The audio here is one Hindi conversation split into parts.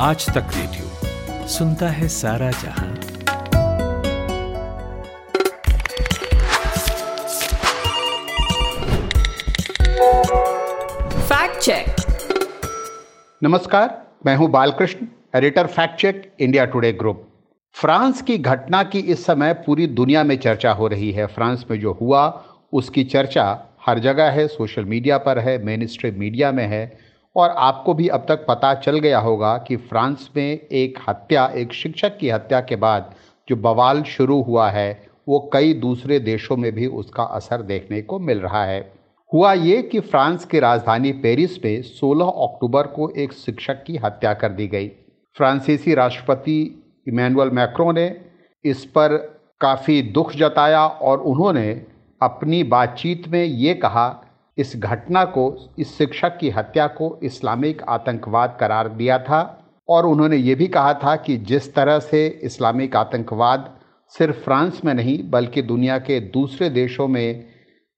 आज तक रेडियो। सुनता है सारा जहाँ। फैक्ट चेक नमस्कार मैं हूँ Balakrishna editor fact check India Today group France की घटना की इस समय पूरी दुनिया में चर्चा हो रही है। फ्रांस में जो हुआ उसकी चर्चा हर जगह है सोशल मीडिया पर है मेन स्ट्रीम मीडिया में है। और आपको भी अब तक पता चल गया होगा कि फ्रांस में एक हत्या, एक शिक्षक की हत्या के बाद जो बवाल शुरू हुआ है, वो कई दूसरे देशों में भी उसका असर देखने को मिल रहा है। हुआ ये कि फ्रांस की राजधानी पेरिस में 16 अक्टूबर को एक शिक्षक की हत्या कर दी गई। फ्रांसीसी राष्ट्रपति इमैनुअल मैक्रो ने इस पर काफ़ी दुख जताया और उन्होंने अपनी बातचीत में ये कहा इस घटना को, इस शिक्षक की हत्या को इस्लामिक आतंकवाद करार दिया था और उन्होंने ये भी कहा था कि जिस तरह से इस्लामिक आतंकवाद सिर्फ़ फ्रांस में नहीं, बल्कि दुनिया के दूसरे देशों में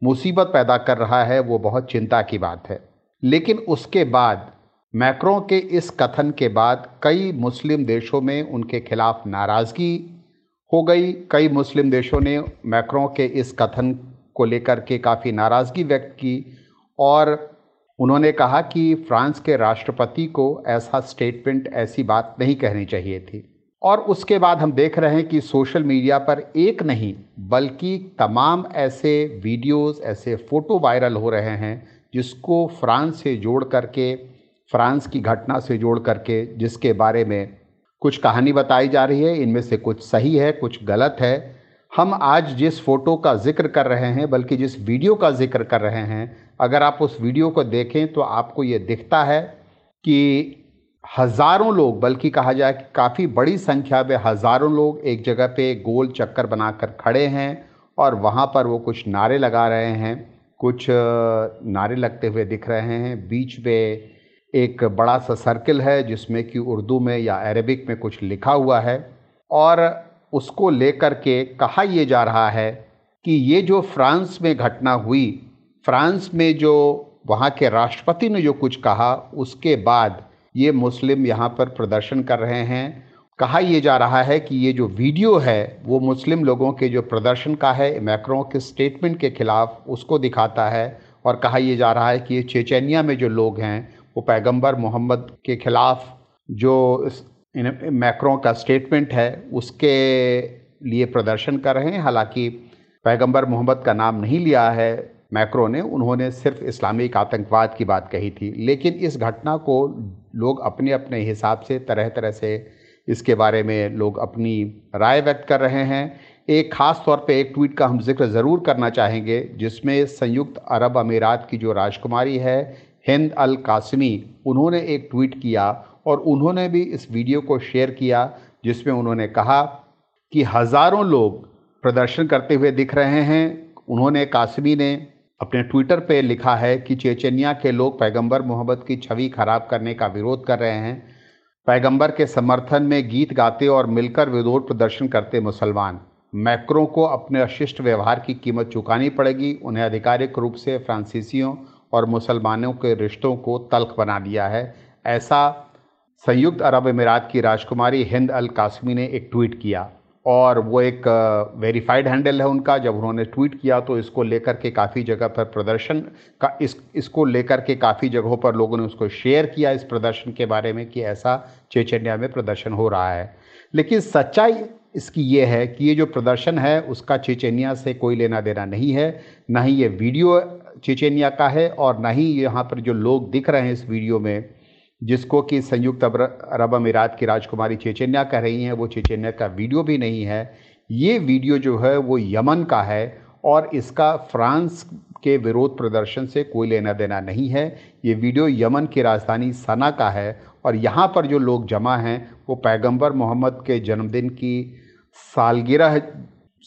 मुसीबत पैदा कर रहा है, वो बहुत चिंता की बात है। लेकिन उसके बाद, मैक्रों के इस कथन के बाद कई मुस्लिम देशों में उनके खिलाफ नाराज़गी हो गई। कई मुस्लिम देशों ने मैक्रों के इस कथन को लेकर के काफ़ी नाराज़गी व्यक्त की। और उन्होंने कहा कि फ्रांस के राष्ट्रपति को ऐसा स्टेटमेंट ऐसी बात नहीं कहनी चाहिए थी। और उसके बाद हम देख रहे हैं कि सोशल मीडिया पर एक नहीं, बल्कि तमाम ऐसे वीडियोस ऐसे फ़ोटो वायरल हो रहे हैं, जिसको फ्रांस से जोड़ करके, फ्रांस की घटना से जोड़ करके, जिसके बारे में कुछ कहानी बताई जा रही है। इनमें से कुछ सही है, कुछ गलत है। हम आज जिस फ़ोटो का ज़िक्र कर रहे हैं, बल्कि जिस वीडियो का ज़िक्र कर रहे हैं, अगर आप उस वीडियो को देखें तो आपको ये दिखता है कि हज़ारों लोग, बल्कि कहा जाए कि काफ़ी बड़ी संख्या में हज़ारों लोग एक जगह पे गोल चक्कर बनाकर खड़े हैं और वहाँ पर वो कुछ नारे लगा रहे हैं, कुछ नारे लगते हुए दिख रहे हैं। बीच में एक बड़ा सा सर्किल है जिसमें कि उर्दू में या अरबिक में कुछ लिखा हुआ है और उसको लेकर के कहा यह जा रहा है कि ये जो फ्रांस में घटना हुई, फ्रांस में जो वहाँ के राष्ट्रपति ने जो कुछ कहा, उसके बाद ये मुस्लिम यहाँ पर प्रदर्शन कर रहे हैं। कहा यह जा रहा है कि ये जो वीडियो है, वो मुस्लिम लोगों के जो प्रदर्शन का है, मैक्रो के स्टेटमेंट के खिलाफ उसको दिखाता है और कहा यह जा रहा है कि ये चेचेनिया में जो लोग हैं, वो पैगंबर मोहम्मद के खिलाफ जो मैक्रों का स्टेटमेंट है, उसके लिए प्रदर्शन कर रहे हैं। हालाँकि पैगंबर मोहम्मद का नाम नहीं लिया है मैक्रो ने, उन्होंने सिर्फ़ इस्लामिक आतंकवाद की बात कही थी। लेकिन इस घटना को लोग अपने अपने हिसाब से तरह तरह से इसके बारे में लोग अपनी राय व्यक्त कर रहे हैं। एक ख़ास तौर पे एक ट्वीट का हम ज़िक्र ज़रूर करना चाहेंगे, जिसमें संयुक्त अरब अमीरात की जो राजकुमारी है, हिंद अल कासमी उन्होंने एक ट्वीट किया और उन्होंने भी इस वीडियो को शेयर किया, जिसमें उन्होंने कहा कि हज़ारों लोग प्रदर्शन करते हुए दिख रहे हैं। उन्होंने कासमी ने अपने ट्विटर पे लिखा है कि चेचनिया के लोग पैगंबर मोहम्मद की छवि खराब करने का विरोध कर रहे हैं। पैगंबर के समर्थन में गीत गाते और मिलकर विरोध प्रदर्शन करते मुसलमान। मैक्रों को अपने अशिष्ट व्यवहार की कीमत चुकानी पड़ेगी। उन्हें आधिकारिक रूप से फ्रांसीसियों और मुसलमानों के रिश्तों को तल्ख बना दिया है। ऐसा संयुक्त अरब अमीरात की राजकुमारी हिंद अल कासमी ने एक ट्वीट किया और वो एक वेरीफाइड हैंडल है उनका। जब उन्होंने ट्वीट किया तो इसको लेकर के काफ़ी जगह पर प्रदर्शन का, इस, इसको लेकर के काफ़ी जगहों पर लोगों ने उसको शेयर किया इस प्रदर्शन के बारे में कि ऐसा चेचनिया में प्रदर्शन हो रहा है। लेकिन सच्चाई इसकी ये है कि ये जो प्रदर्शन है, उसका चेचनिया से कोई लेना देना नहीं है। ना ही ये वीडियो चेचनिया का है और ना ही यहाँ पर जो लोग दिख रहे हैं इस वीडियो में जिसको कि संयुक्त अरब अमीरात की राजकुमारी चेचन्या कह रही हैं, वो चेचन्या का वीडियो भी नहीं है। ये वीडियो जो है, वो यमन का है और इसका फ्रांस के विरोध प्रदर्शन से कोई लेना देना नहीं है। ये वीडियो यमन की राजधानी सना का है और यहाँ पर जो लोग जमा हैं, वो पैगंबर मोहम्मद के जन्मदिन की सालगिरह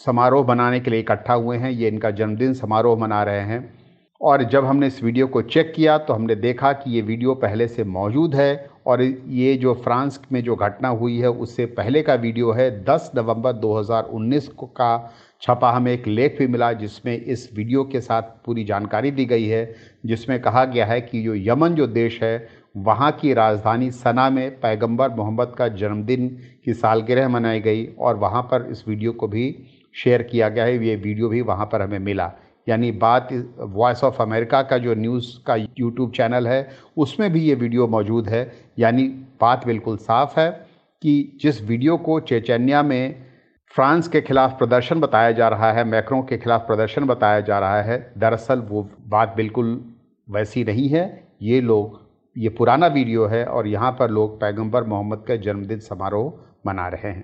समारोह बनाने के लिए इकट्ठा हुए हैं। ये इनका जन्मदिन समारोह मना रहे हैं। और जब हमने इस वीडियो को चेक किया तो हमने देखा कि ये वीडियो पहले से मौजूद है और ये जो फ्रांस में जो घटना हुई है उससे पहले का वीडियो है। 10 नवंबर 2019 का छपा हमें एक लेख भी मिला जिसमें इस वीडियो के साथ पूरी जानकारी दी गई है, जिसमें कहा गया है कि जो यमन जो देश है, वहाँ की राजधानी सना में पैगंबर मोहम्मद का जन्मदिन की सालगिरह मनाई गई और वहाँ पर इस वीडियो को भी शेयर किया गया है। ये वीडियो भी वहाँ पर हमें मिला। यानी बात वॉइस ऑफ़ अमेरिका का जो न्यूज़ का यूट्यूब चैनल है, उसमें भी ये वीडियो मौजूद है। यानी बात बिल्कुल साफ़ है कि जिस वीडियो को चेचन्या में फ्रांस के खिलाफ प्रदर्शन बताया जा रहा है, मैक्रों के खिलाफ प्रदर्शन बताया जा रहा है, दरअसल वो बात बिल्कुल वैसी नहीं है। ये लोग, ये पुराना वीडियो है और यहाँ पर लोग पैगंबर मोहम्मद का जन्मदिन समारोह मना रहे हैं।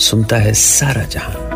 सुनता है सारा जहाँ।